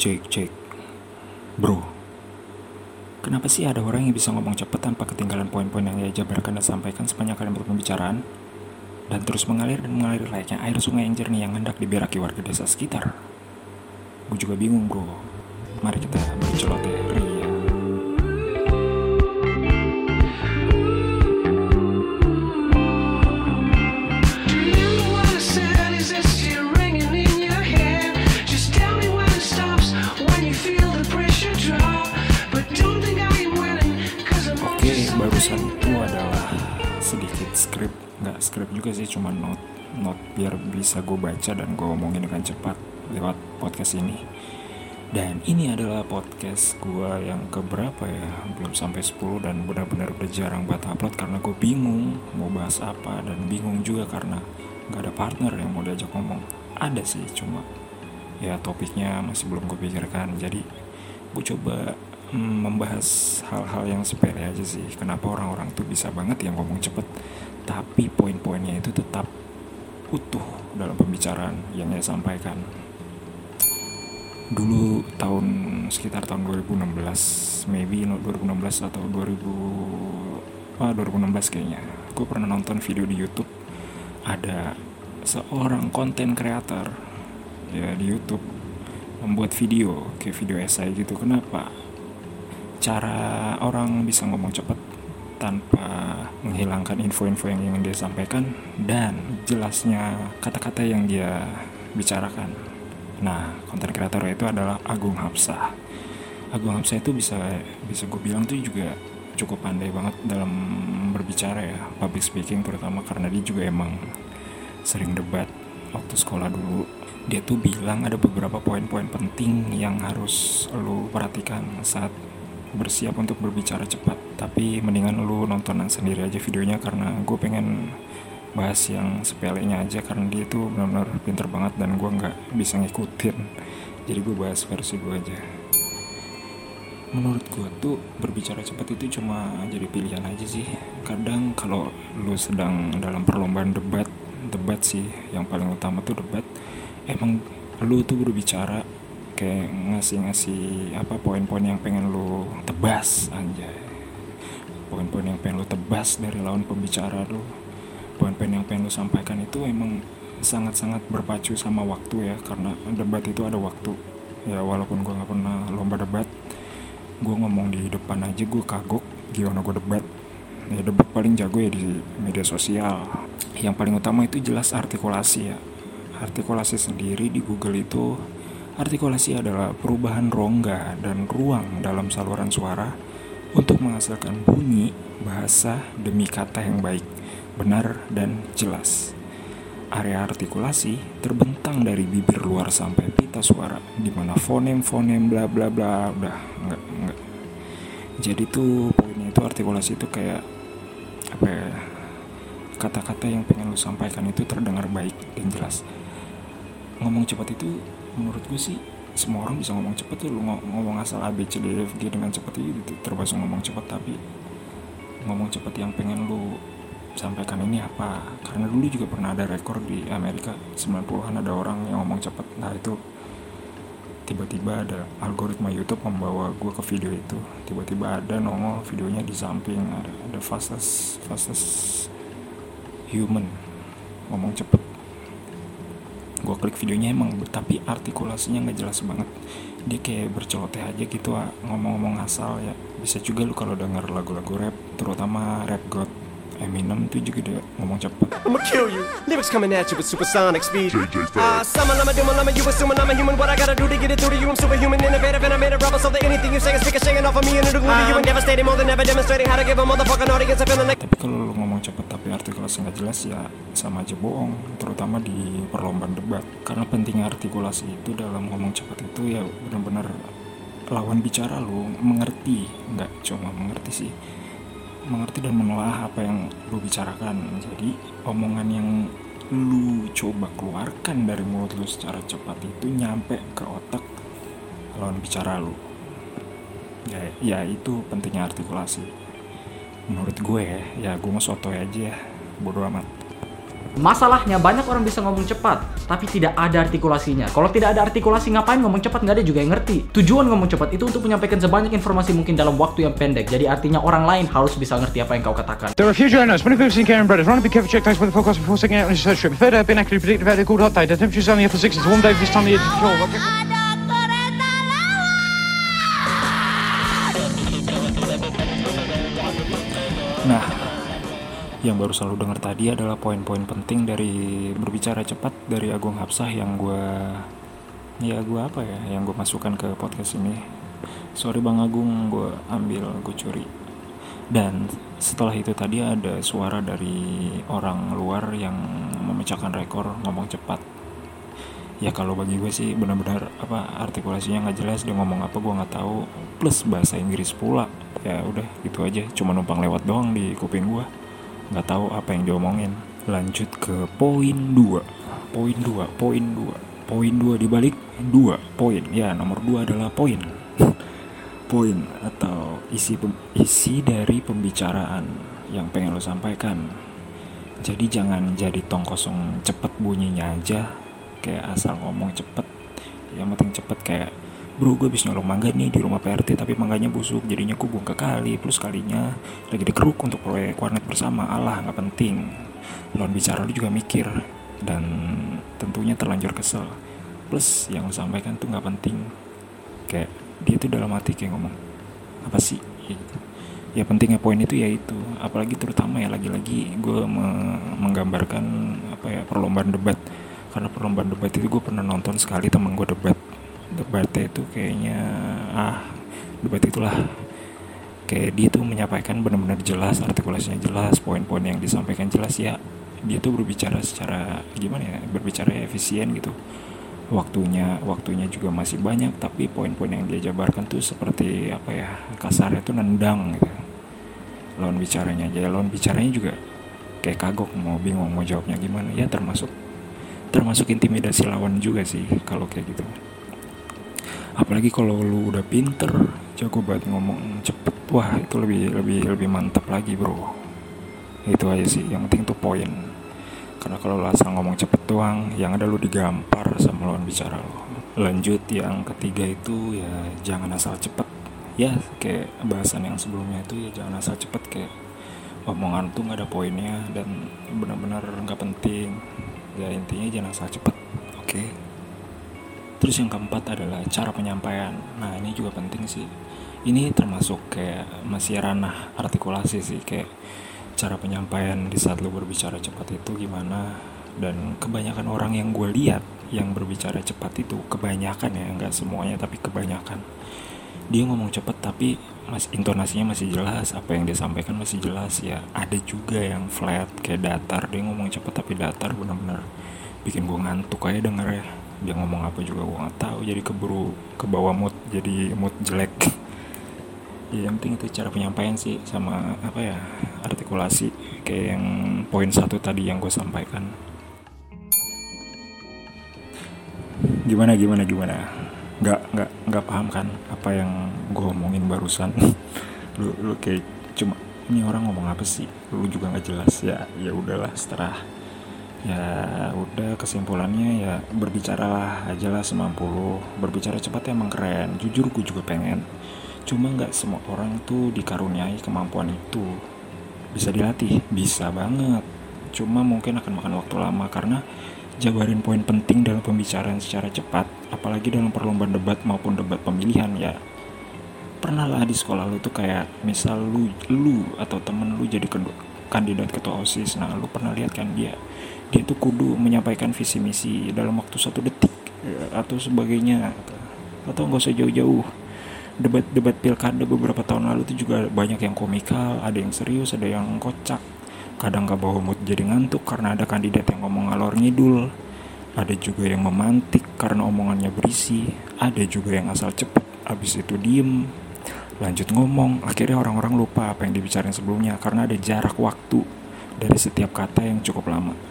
Cek, cek. Bro, kenapa sih ada orang yang bisa ngomong cepet tanpa ketinggalan poin-poin yang ia jabarkan dan sampaikan sepanjang kalian berpembicaraan? Dan terus mengalir dan mengalir layaknya air sungai yang jernih yang hendak diberaki warga desa sekitar? Gue juga bingung bro. Mari kita berceloteh nggak skrip juga sih, cuma note, note biar bisa gue baca dan gue omongin dengan cepat lewat podcast ini. Dan ini adalah podcast gue yang keberapa ya, belum sampai 10 dan benar-benar udah jarang buat upload karena gue bingung mau bahas apa dan bingung juga karena nggak ada partner yang mau diajak ngomong. Ada sih, cuma ya topiknya masih belum gue pikirkan. Jadi gue coba mm, membahas hal-hal yang sepele aja sih. Kenapa orang-orang tuh bisa banget yang ngomong cepet, tapi poin-poinnya itu tetap utuh dalam pembicaraan yang dia sampaikan. Dulu tahun sekitar tahun 2016 maybe no, 2016 atau 2000 ah 2016 kayaknya. Gue pernah nonton video di YouTube. Ada seorang konten kreator ya di YouTube membuat video kayak video esai gitu. Kenapa? Cara orang bisa ngomong cepet tanpa menghilangkan info-info yang ingin dia sampaikan dan jelasnya kata-kata yang dia bicarakan Nah, konten kreator itu adalah Agung Hapsah. Agung Hapsah itu bisa bisa gue bilang tuh juga cukup pandai banget dalam berbicara ya, public speaking terutama karena dia juga emang sering debat waktu sekolah dulu. Dia tuh bilang ada beberapa poin-poin penting yang harus lu perhatikan saat bersiap untuk berbicara cepat. Tapi mendingan lu nonton sendiri aja videonya karena gue pengen bahas yang sepelenya aja karena dia tuh benar-benar pinter banget dan gue nggak bisa ngikutin jadi gue bahas versi gue aja menurut gue tuh berbicara cepat itu cuma jadi pilihan aja sih kadang kalau lu sedang dalam perlombaan debat debat sih yang paling utama tuh debat emang lu tuh berbicara kayak ngasih-ngasih apa poin-poin yang pengen lu tebas anjay. Poin-poin yang pengen lu tebas dari lawan pembicara lu. Poin-poin yang pengen lu sampaikan itu emang sangat-sangat berpacu sama waktu ya karena debat itu ada waktu. Ya walaupun gue nggak pernah lomba debat gue ngomong di depan aja gue kagok gimana gue debat? Ya debat paling jago ya di media sosial. Yang paling utama itu jelas artikulasi ya. Artikulasi sendiri di Google itu artikulasi adalah perubahan rongga dan ruang dalam saluran suara untuk menghasilkan bunyi bahasa demi kata yang baik benar dan jelas. Area artikulasi terbentang dari bibir luar sampai pita suara, di mana fonem-fonem bla bla bla udah enggak enggak. Jadi tuh poinnya itu artikulasi itu kayak apa ya? Kata-kata yang pengen lu sampaikan itu terdengar baik dan jelas. Ngomong cepat itu menurut gue sih semua orang bisa ngomong cepat tuh. Lu ngomong asal A B C D E F G dengan cepat itu termasuk ngomong cepat tapi ngomong cepat yang pengen lu sampaikan ini apa. Karena dulu juga pernah ada rekor di Amerika 90-an ada orang yang ngomong cepet. Nah itu tiba-tiba ada algoritma YouTube membawa gue ke video itu. Tiba-tiba ada nongol videonya di samping ada ada fastest fastest human ngomong cepet klik videonya emang tapi artikulasinya nggak jelas banget. Dia kayak berceloteh aja gitu ah, ngomong-ngomong asal ya. Bisa juga lu kalau denger lagu-lagu rap terutama rap god Eminem tuh juga dia ngomong cepet I'ma kill you. Lyrics coming at you with supersonic speed. Ah, summon, I'm a doing, I'm a you assuming I'm a human. What I gotta do to get it through to you? I'm superhuman, innovative, and I made a rubber so that anything you say is speaking, shaking off of me and it'll glue to you and devastating more than ever demonstrating how to give a motherfucking audience a feeling like. tapi kalau lu ngomong cepet tapi artikulasi nggak jelas ya sama aja bohong terutama di perlombaan debat karena pentingnya artikulasi itu dalam ngomong cepet itu ya benar-benar lawan bicara lu mengerti nggak cuma mengerti sih mengerti dan menelaah apa yang lu bicarakan. Jadi omongan yang lu coba keluarkan dari mulut lu secara cepat itu nyampe ke otak lawan bicara lu. Ya, ya itu pentingnya artikulasi. Menurut gue ya gue mau sotoy aja ya bodo amat Masalahnya banyak orang bisa ngomong cepat, tapi tidak ada artikulasinya. Kalau tidak ada artikulasi, ngapain ngomong cepat? Nggak ada juga yang ngerti. Tujuan ngomong cepat itu untuk menyampaikan sebanyak informasi mungkin dalam waktu yang pendek. Jadi artinya orang lain harus bisa ngerti apa yang kau katakan. There are a few journalists, many people seen Karen Brothers, running big careful check with the forecast before setting out on his search trip. Third, have been accurately predicted about a cold hot day. The temperature is only upper 60s. Warm day for this time of year. Yang baru selalu dengar tadi adalah poin-poin penting dari berbicara cepat dari Agung Hapsah yang gue ya gue apa ya yang gue masukkan ke podcast ini. Sorry bang Agung gue ambil gue curi. Dan setelah itu tadi ada suara dari orang luar yang memecahkan rekor ngomong cepat. Ya kalau bagi gue sih benar-benar apa artikulasinya nggak jelas dia ngomong apa gue nggak tahu. Plus bahasa Inggris pula. Ya udah gitu aja. Cuma numpang lewat doang di kuping gue nggak tahu apa yang diomongin. Lanjut ke poin 2 poin 2 poin 2 poin 2 dibalik 2 poin. Ya nomor 2 adalah poin. Poin atau isi isi dari pembicaraan yang pengen lo sampaikan. Jadi jangan jadi tong kosong cepet bunyinya aja. Kayak asal ngomong cepet. Yang penting cepet kayak bro gue habis nyolong mangga nih di rumah PRT tapi mangganya busuk jadinya gue buang ke kali plus kalinya lagi dikeruk untuk proyek warnet bersama. Allah nggak penting. Lawan bicara lu juga mikir dan tentunya terlanjur kesel. Plus yang lu sampaikan tuh nggak penting. Kayak dia tuh dalam hati kayak ngomong apa sih? Ya ya pentingnya poin itu ya itu. Apalagi terutama ya lagi-lagi gue me- menggambarkan apa ya perlombaan debat. Karena perlombaan debat itu gue pernah nonton sekali temen gue debat debatnya itu kayaknya ah debat itulah. Kayak dia tuh menyampaikan benar-benar jelas artikulasinya jelas poin-poin yang disampaikan jelas ya. Dia tuh berbicara secara gimana ya berbicara efisien gitu. Waktunya waktunya juga masih banyak tapi poin-poin yang dia jabarkan tuh seperti apa ya kasarnya tuh nendang gitu. Lawan bicaranya aja lawan bicaranya juga kayak kagok mau bingung mau jawabnya gimana. Ya termasuk termasuk intimidasi lawan juga sih kalau kayak gitu apalagi kalau lu udah pinter jago banget ngomong cepet. Wah itu lebih lebih lebih mantap lagi bro. Itu aja sih yang penting tuh poin. Karena kalau lu asal ngomong cepet doang yang ada lu digampar sama lawan bicara lo lanjut yang ketiga itu ya jangan asal cepet. Ya kayak bahasan yang sebelumnya itu ya jangan asal cepet. Kayak omongan tuh nggak ada poinnya dan benar-benar nggak penting. Ya intinya jangan asal cepet oke Terus yang keempat adalah cara penyampaian. Nah ini juga penting sih. Ini termasuk kayak masih ranah artikulasi sih kayak cara penyampaian di saat lo berbicara cepat itu gimana. Dan kebanyakan orang yang gue lihat yang berbicara cepat itu kebanyakan ya nggak semuanya tapi kebanyakan dia ngomong cepat tapi mas intonasinya masih jelas apa yang dia sampaikan masih jelas ya ada juga yang flat kayak datar dia ngomong cepat tapi datar benar-benar bikin gue ngantuk aja denger ya dia ngomong apa juga gue nggak tahu jadi keburu ke bawah mood jadi mood jelek. Ya yang penting itu cara penyampaian sih sama apa ya artikulasi kayak yang poin satu tadi yang gue sampaikan. Gimana gimana gimana? Nggak nggak nggak paham kan apa yang gue omongin barusan? Lu lu kayak cuma ini orang ngomong apa sih? Lu juga nggak jelas ya ya udahlah setelah ya udah kesimpulannya ya berbicaralah aja lah semampu lu. Berbicara cepat emang keren. Jujur gue juga pengen. Cuma nggak semua orang tuh dikaruniai kemampuan itu. Bisa dilatih bisa banget. Cuma mungkin akan makan waktu lama karena jabarin poin penting dalam pembicaraan secara cepat apalagi dalam perlombaan debat maupun debat pemilihan ya. Pernah lah di sekolah lu tuh kayak misal lu lu atau temen lu jadi kandidat ketua osis. Nah lu pernah lihat kan dia dia tuh kudu menyampaikan visi misi dalam waktu satu detik ya, atau sebagainya. Atau nggak usah jauh-jauh. Debat-debat pilkada beberapa tahun lalu tuh juga banyak yang komikal ada yang serius ada yang kocak. Kadang gak bawa mood jadi ngantuk karena ada kandidat yang ngomong ngalor ngidul. Ada juga yang memantik karena omongannya berisi. Ada juga yang asal cepet abis itu diem. Lanjut ngomong akhirnya orang-orang lupa apa yang dibicarain sebelumnya karena ada jarak waktu dari setiap kata yang cukup lama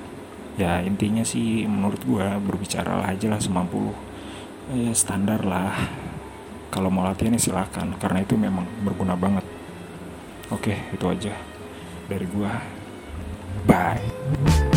ya intinya sih menurut gua berbicara lah aja lah semampu lu. Ya standar lah. Kalau mau latihan ya silakan karena itu memang berguna banget. Oke itu aja dari gua. Bye